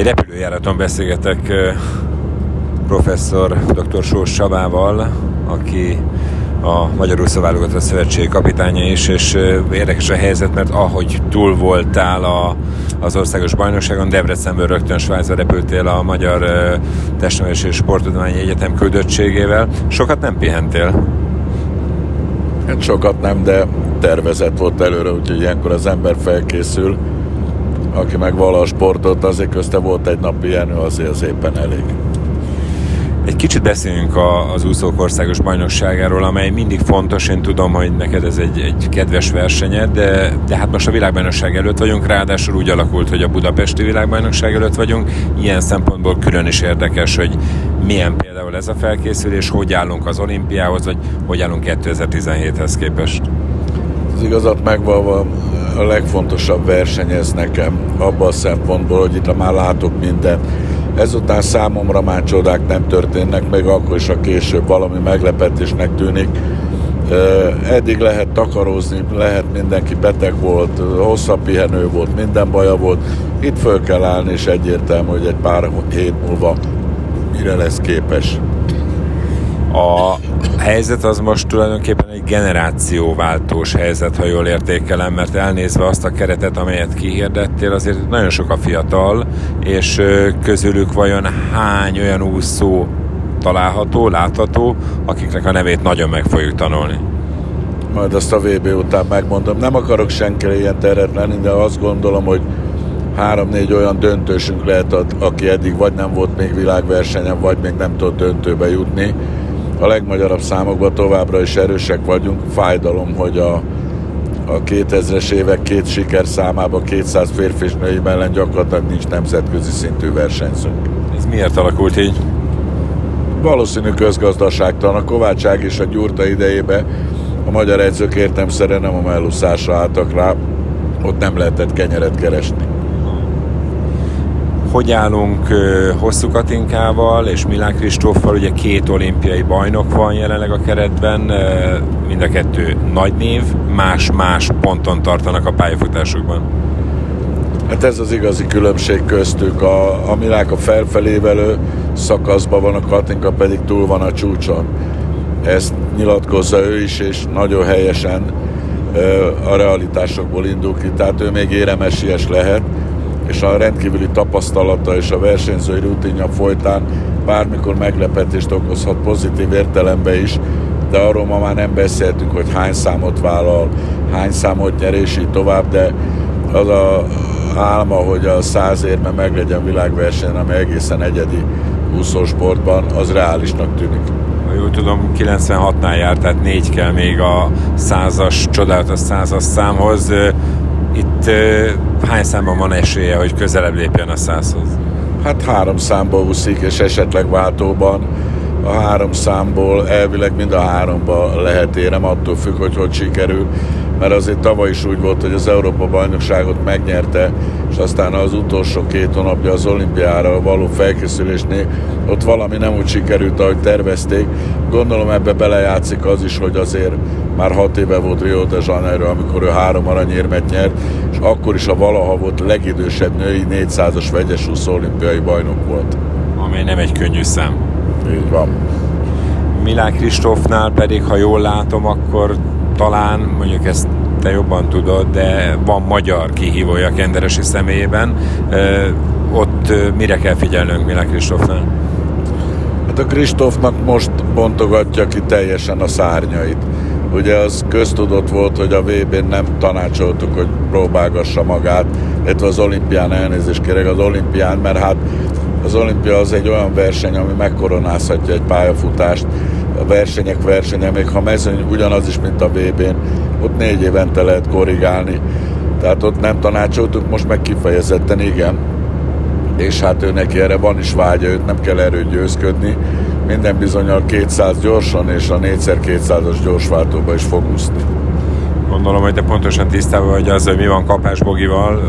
Egy repülőjáraton beszélgetek professzor dr. Sós Csabával, aki a Magyar Úszóválogatott Szövetség kapitánya is, és érdekes a helyzet, mert ahogy túl voltál a, az országos bajnokságon, Debrecenből rögtön Svájcba repültél a Magyar Testnevelési és Sporttudományi Egyetem küldöttségével. Sokat nem pihentél? Hát sokat nem, de tervezett volt előre, úgyhogy ilyenkor az ember felkészül. Aki meg vala a sportot, azért közte volt egy nap pihenő, azért az éppen elég. Egy kicsit beszéljünk a, az úszók országos bajnokságáról, amely mindig fontos, én tudom, hogy neked ez egy, egy kedves versenyed, de, de hát most a világbajnokság előtt vagyunk, ráadásul úgy alakult, hogy a budapesti világbajnokság előtt vagyunk, ilyen szempontból külön is érdekes, hogy milyen például ez a felkészülés, hogy állunk az olimpiához, vagy hogy állunk 2017-hez képest? Az igazat megvalva a legfontosabb verseny ez nekem, abban a szempontból, hogy itt már látok mindent Ezután számomra már csodák nem történnek, meg akkor is a később valami meglepetésnek tűnik. Eddig lehet takarózni, lehet mindenki beteg volt, hosszabb pihenő volt, minden baja volt. Itt föl kell állni, és egyértelmű, hogy egy pár hét múlva mire lesz képes. A helyzet az most tulajdonképpen egy generációváltós helyzet, ha jól értékelem, mert elnézve azt a keretet, amelyet kihirdettél, azért nagyon sok a fiatal, és közülük vajon hány olyan úszó található, látható, akiknek a nevét nagyon meg fogjuk tanulni? Majd azt a VB után megmondom. Nem akarok senkire ilyen teret lenni, de azt gondolom, hogy három-négy olyan döntősünk lehet, aki eddig vagy nem volt még világversenyen, vagy még nem tudott döntőbe jutni a legmagyarabb számokban továbbra is erősek vagyunk. Fájdalom, hogy a, a 2000-es évek két siker számában 200 férfi és női mellett gyakorlatilag nincs nemzetközi szintű versenyzőnk. Ez miért alakult így? Valószínű közgazdaságtalan. A Kovács és a Gyurta idejébe a magyar edzők értemszerűen nem a melluszásra álltak rá, ott nem lehetett kenyeret keresni hogy állunk Hosszú Katinkával és Milán Kristóffal, ugye két olimpiai bajnok van jelenleg a keretben, mind a kettő nagy név, más-más ponton tartanak a pályafutásukban. Hát ez az igazi különbség köztük. A, a Milák a felfelévelő szakaszban van, a Katinka pedig túl van a csúcson. Ezt nyilatkozza ő is, és nagyon helyesen a realitásokból indul ki, tehát ő még éremesies lehet és a rendkívüli tapasztalata és a versenyzői rutinja folytán bármikor meglepetést okozhat pozitív értelemben is, de arról ma már nem beszéltünk, hogy hány számot vállal, hány számot nyer, és így tovább, de az a álma, hogy a száz érme meglegyen világverseny, ami egészen egyedi úszósportban, az reálisnak tűnik. Jól tudom, 96-nál járt, tehát négy kell még a százas, csodálatos százas számhoz. Itt hány számban van esélye, hogy közelebb lépjen a százhoz? Hát három számból úszik, és esetleg váltóban. A három számból elvileg mind a háromba lehet érem, attól függ, hogy hogy sikerül mert azért tavaly is úgy volt, hogy az Európa bajnokságot megnyerte, és aztán az utolsó két hónapja az olimpiára való felkészülésnél ott valami nem úgy sikerült, ahogy tervezték. Gondolom ebbe belejátszik az is, hogy azért már hat éve volt Rio de Janeiro, amikor ő három aranyérmet nyert, és akkor is a valaha volt legidősebb női 400-as vegyes olimpiai bajnok volt. Ami nem egy könnyű szem. Így van. Milák Kristófnál pedig, ha jól látom, akkor talán, mondjuk ezt te jobban tudod, de van magyar kihívója Kenderesi személyében. Ott mire kell figyelnünk Milák Kristófnál? Hát a Kristófnak most bontogatja ki teljesen a szárnyait. Ugye az köztudott volt, hogy a VB-n nem tanácsoltuk, hogy próbálgassa magát, illetve az olimpián elnézést kérek az olimpián, mert hát az olimpia az egy olyan verseny, ami megkoronázhatja egy pályafutást, a versenyek versenye, még ha mezőny ugyanaz is, mint a VB-n, ott négy évente lehet korrigálni. Tehát ott nem tanácsoltuk, most meg kifejezetten igen. És hát ő neki erre van is vágya, őt nem kell erőt győzködni. Minden bizonyal 200 gyorsan, és a 4x200-as gyorsváltóba is fog úszni. Gondolom, hogy te pontosan tisztában vagy az, hogy mi van Kapás Bogival.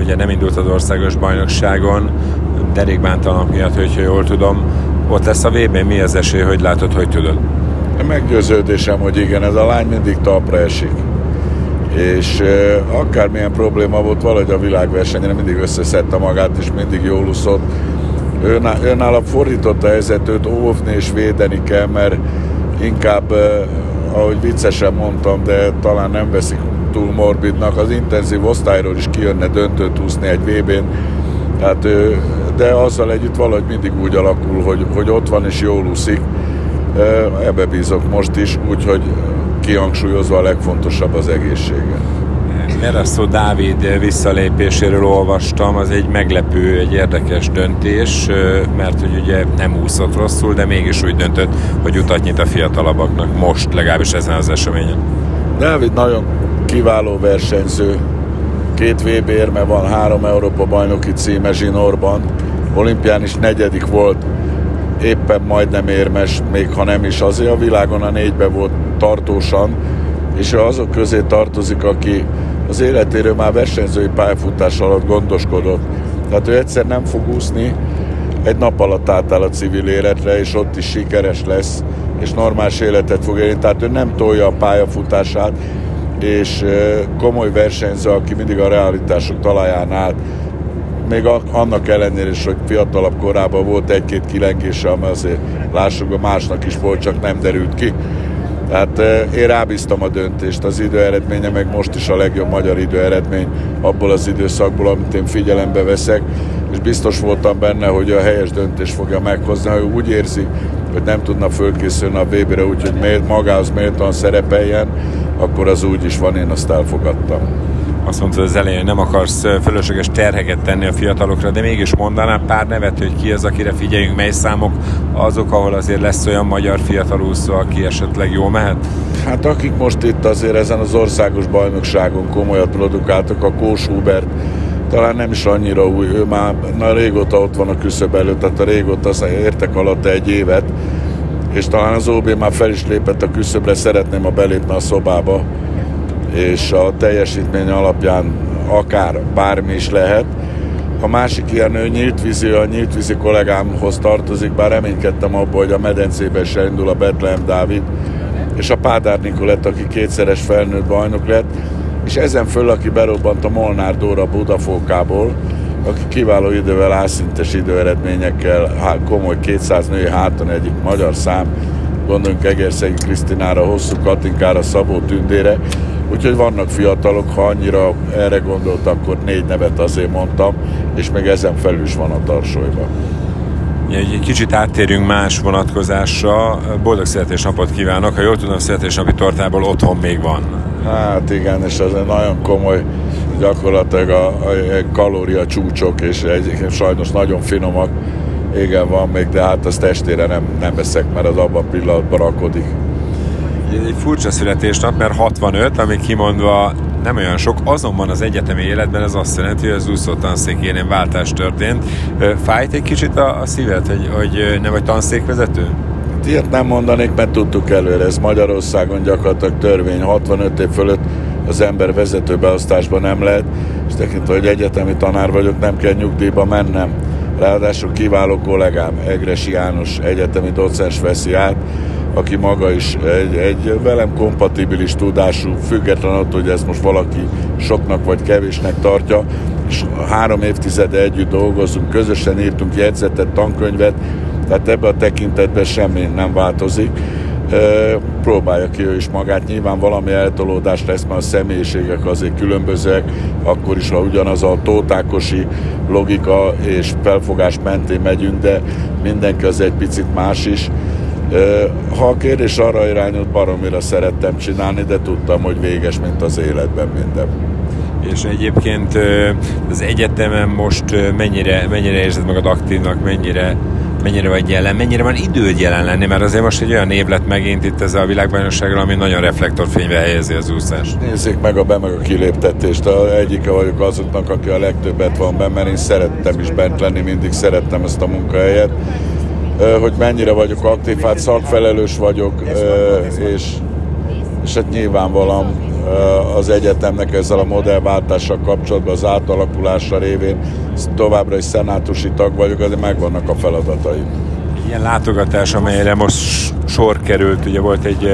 Ugye nem indult az országos bajnokságon, derékbántalan miatt, hogyha jól tudom ott lesz a vb mi az esély, hogy látod, hogy tudod? Meggyőződésem, hogy igen, ez a lány mindig talpra esik. és akármilyen probléma volt, valahogy a világversenyen mindig összeszedte magát, és mindig jól úszott. Őnála fordított a helyzetőt, óvni és védeni kell, mert inkább, ahogy viccesen mondtam, de talán nem veszik túl morbidnak, az intenzív osztályról is kijönne döntőt úszni egy VB-n, tehát, de azzal együtt valahogy mindig úgy alakul, hogy, hogy ott van és jól úszik. Ebbe bízok most is, úgyhogy kihangsúlyozva a legfontosabb az egészsége. Merasztó Dávid visszalépéséről olvastam, az egy meglepő, egy érdekes döntés, mert hogy ugye nem úszott rosszul, de mégis úgy döntött, hogy utat nyit a fiatalabbaknak most, legalábbis ezen az eseményen. Dávid nagyon kiváló versenyző, két VB érme van, három Európa bajnoki címe zsinórban, olimpián is negyedik volt, éppen majdnem érmes, még ha nem is azért a világon a négybe volt tartósan, és azok közé tartozik, aki az életéről már versenyzői pályafutás alatt gondoskodott. Tehát ő egyszer nem fog úszni, egy nap alatt átáll a civil életre, és ott is sikeres lesz, és normális életet fog élni. Tehát ő nem tolja a pályafutását, és komoly versenyző, aki mindig a realitások talaján állt, még annak ellenére is, hogy fiatalabb korában volt egy-két kilengése, ami azért lássuk, a másnak is volt, csak nem derült ki. Tehát én rábíztam a döntést, az időeredménye meg most is a legjobb magyar időeredmény abból az időszakból, amit én figyelembe veszek, és biztos voltam benne, hogy a helyes döntés fogja meghozni, ha ő úgy érzi, hogy nem tudna fölkészülni a VB-re, úgyhogy magához méltóan szerepeljen, akkor az úgy is van, én azt elfogadtam azt mondtad az elején, hogy nem akarsz fölösleges terheket tenni a fiatalokra, de mégis mondanám pár nevet, hogy ki az, akire figyeljünk, mely számok azok, ahol azért lesz olyan magyar fiatalúszó, aki esetleg jó mehet? Hát akik most itt azért ezen az országos bajnokságon komolyat produkáltak, a Kós Hubert, talán nem is annyira új, ő már na, régóta ott van a küszöb előtt, tehát a régóta értek alatt egy évet, és talán az OB már fel is lépett a küszöbre, szeretném a belépne a szobába, és a teljesítmény alapján akár bármi is lehet. A másik ilyen ő nyílt vízi, a nyílt vízi kollégámhoz tartozik, bár reménykedtem abban, hogy a medencében se indul a Betlehem Dávid, és a Pádár Nikolett, aki kétszeres felnőtt bajnok lett, és ezen föl, aki berobbant a Molnár Dóra Budafókából, aki kiváló idővel, ászintes időeredményekkel, komoly 200 női háton egyik magyar szám, gondoljunk Egerszegi Krisztinára, Hosszú Katinkára, Szabó Tündére, Úgyhogy vannak fiatalok, ha annyira erre gondolt, akkor négy nevet azért mondtam, és még ezen felül is van a tarsolyban. Egy kicsit áttérünk más vonatkozásra. Boldog születésnapot kívánok! Ha jól tudom, születésnapi tortából otthon még van. Hát igen, és ez egy nagyon komoly, gyakorlatilag a, a, a kalória csúcsok, és egy, sajnos nagyon finomak. Igen, van még, de hát azt testére nem, nem veszek, mert az abban a pillanatban rakodik egy furcsa születésnap, mert 65, ami kimondva nem olyan sok, azonban az egyetemi életben ez azt jelenti, hogy az úszó tanszékén váltás történt. Fájt egy kicsit a, a szíved, hogy, hogy nem vagy tanszékvezető? Hát ilyet nem mondanék, mert tudtuk előre, ez Magyarországon gyakorlatilag törvény, 65 év fölött az ember vezetőbeosztásban nem lehet, és tekintve, hogy egyetemi tanár vagyok, nem kell nyugdíjba mennem. Ráadásul kiváló kollégám, Egresi János egyetemi docens veszi át, aki maga is egy, egy velem kompatibilis tudású, független attól, hogy ezt most valaki soknak vagy kevésnek tartja, és három évtizede együtt dolgozunk, közösen írtunk jegyzetet, tankönyvet, tehát ebben a tekintetben semmi nem változik. Próbálja ki ő is magát, nyilván valami eltolódás lesz, mert a személyiségek azért különbözőek, akkor is, ha ugyanaz a tótákosi logika és felfogás mentén megyünk, de mindenki az egy picit más is ha a kérdés arra irányult, baromira szerettem csinálni, de tudtam, hogy véges, mint az életben minden. És egyébként az egyetemen most mennyire, mennyire érzed magad aktívnak, mennyire, mennyire vagy jelen, mennyire van időd jelen lenni, mert azért most egy olyan év lett megint itt ez a világbajnokságra, ami nagyon reflektorfénybe helyezi az úszást. Nézzék meg a be meg a kiléptetést. A egyike vagyok azoknak, aki a legtöbbet van benne, mert én szerettem is bent lenni, mindig szerettem ezt a munkahelyet hogy mennyire vagyok aktív, hát szakfelelős vagyok, és, és hát nyilvánvalóan az egyetemnek ezzel a modellváltással kapcsolatban, az átalakulása révén továbbra is szenátusi tag vagyok, azért megvannak a feladatai. Ilyen látogatás, amelyre most sor került, ugye volt egy,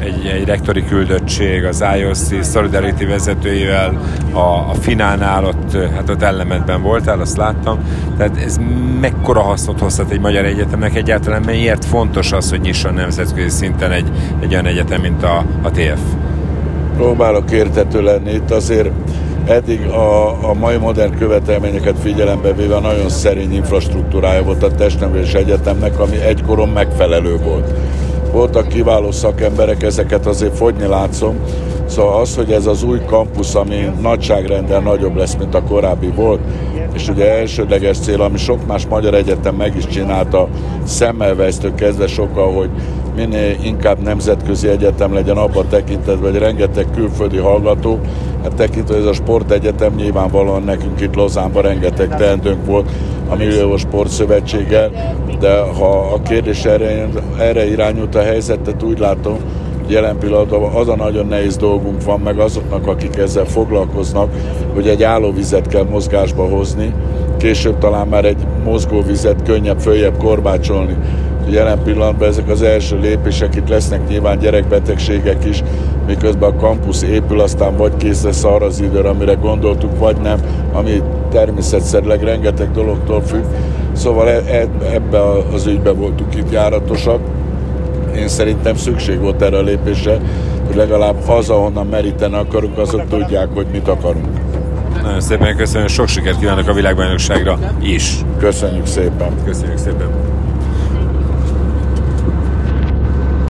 egy, egy rektori küldöttség az IOC Solidarity vezetőivel, a, a finálnál ott, hát ott elementben voltál, azt láttam. Tehát ez mekkora hasznot hozhat egy magyar egyetemnek egyáltalán, miért fontos az, hogy nyisson nemzetközi szinten egy, egy olyan egyetem, mint a, a TF? Próbálok értető lenni. Itt azért eddig a, a mai modern követelményeket figyelembe véve nagyon szerény infrastruktúrája volt a testnevelés egyetemnek, ami egykoron megfelelő volt. Voltak kiváló szakemberek, ezeket azért fogyni látszom, Szóval az, hogy ez az új kampusz, ami nagyságrendel nagyobb lesz, mint a korábbi volt, és ugye elsődleges cél, ami sok más magyar egyetem meg is csinálta, szemmelvesztő kezdve sokkal, hogy minél inkább nemzetközi egyetem legyen abban tekintetben, hogy rengeteg külföldi hallgató, hát tekintve ez a sportegyetem nyilvánvalóan nekünk itt Lozánban rengeteg teendőnk volt a Milliós Sportszövetséggel, de ha a kérdés erre, erre irányult a helyzetet, úgy látom, jelen pillanatban az a nagyon nehéz dolgunk van, meg azoknak, akik ezzel foglalkoznak, hogy egy állóvizet kell mozgásba hozni, később talán már egy mozgóvizet könnyebb följebb korbácsolni. Jelen pillanatban ezek az első lépések, itt lesznek nyilván gyerekbetegségek is, miközben a kampusz épül, aztán vagy kész lesz arra az időre, amire gondoltuk, vagy nem, ami természetszerűleg rengeteg dologtól függ. Szóval e, e, ebbe az ügybe voltunk itt járatosak. Én szerintem szükség volt erre a lépésre, hogy legalább az, ahonnan meríteni akarunk, azok tudják, hogy mit akarunk. Nagyon szépen köszönöm, sok sikert kívánok a világbajnokságra is. Köszönjük szépen. Köszönjük szépen.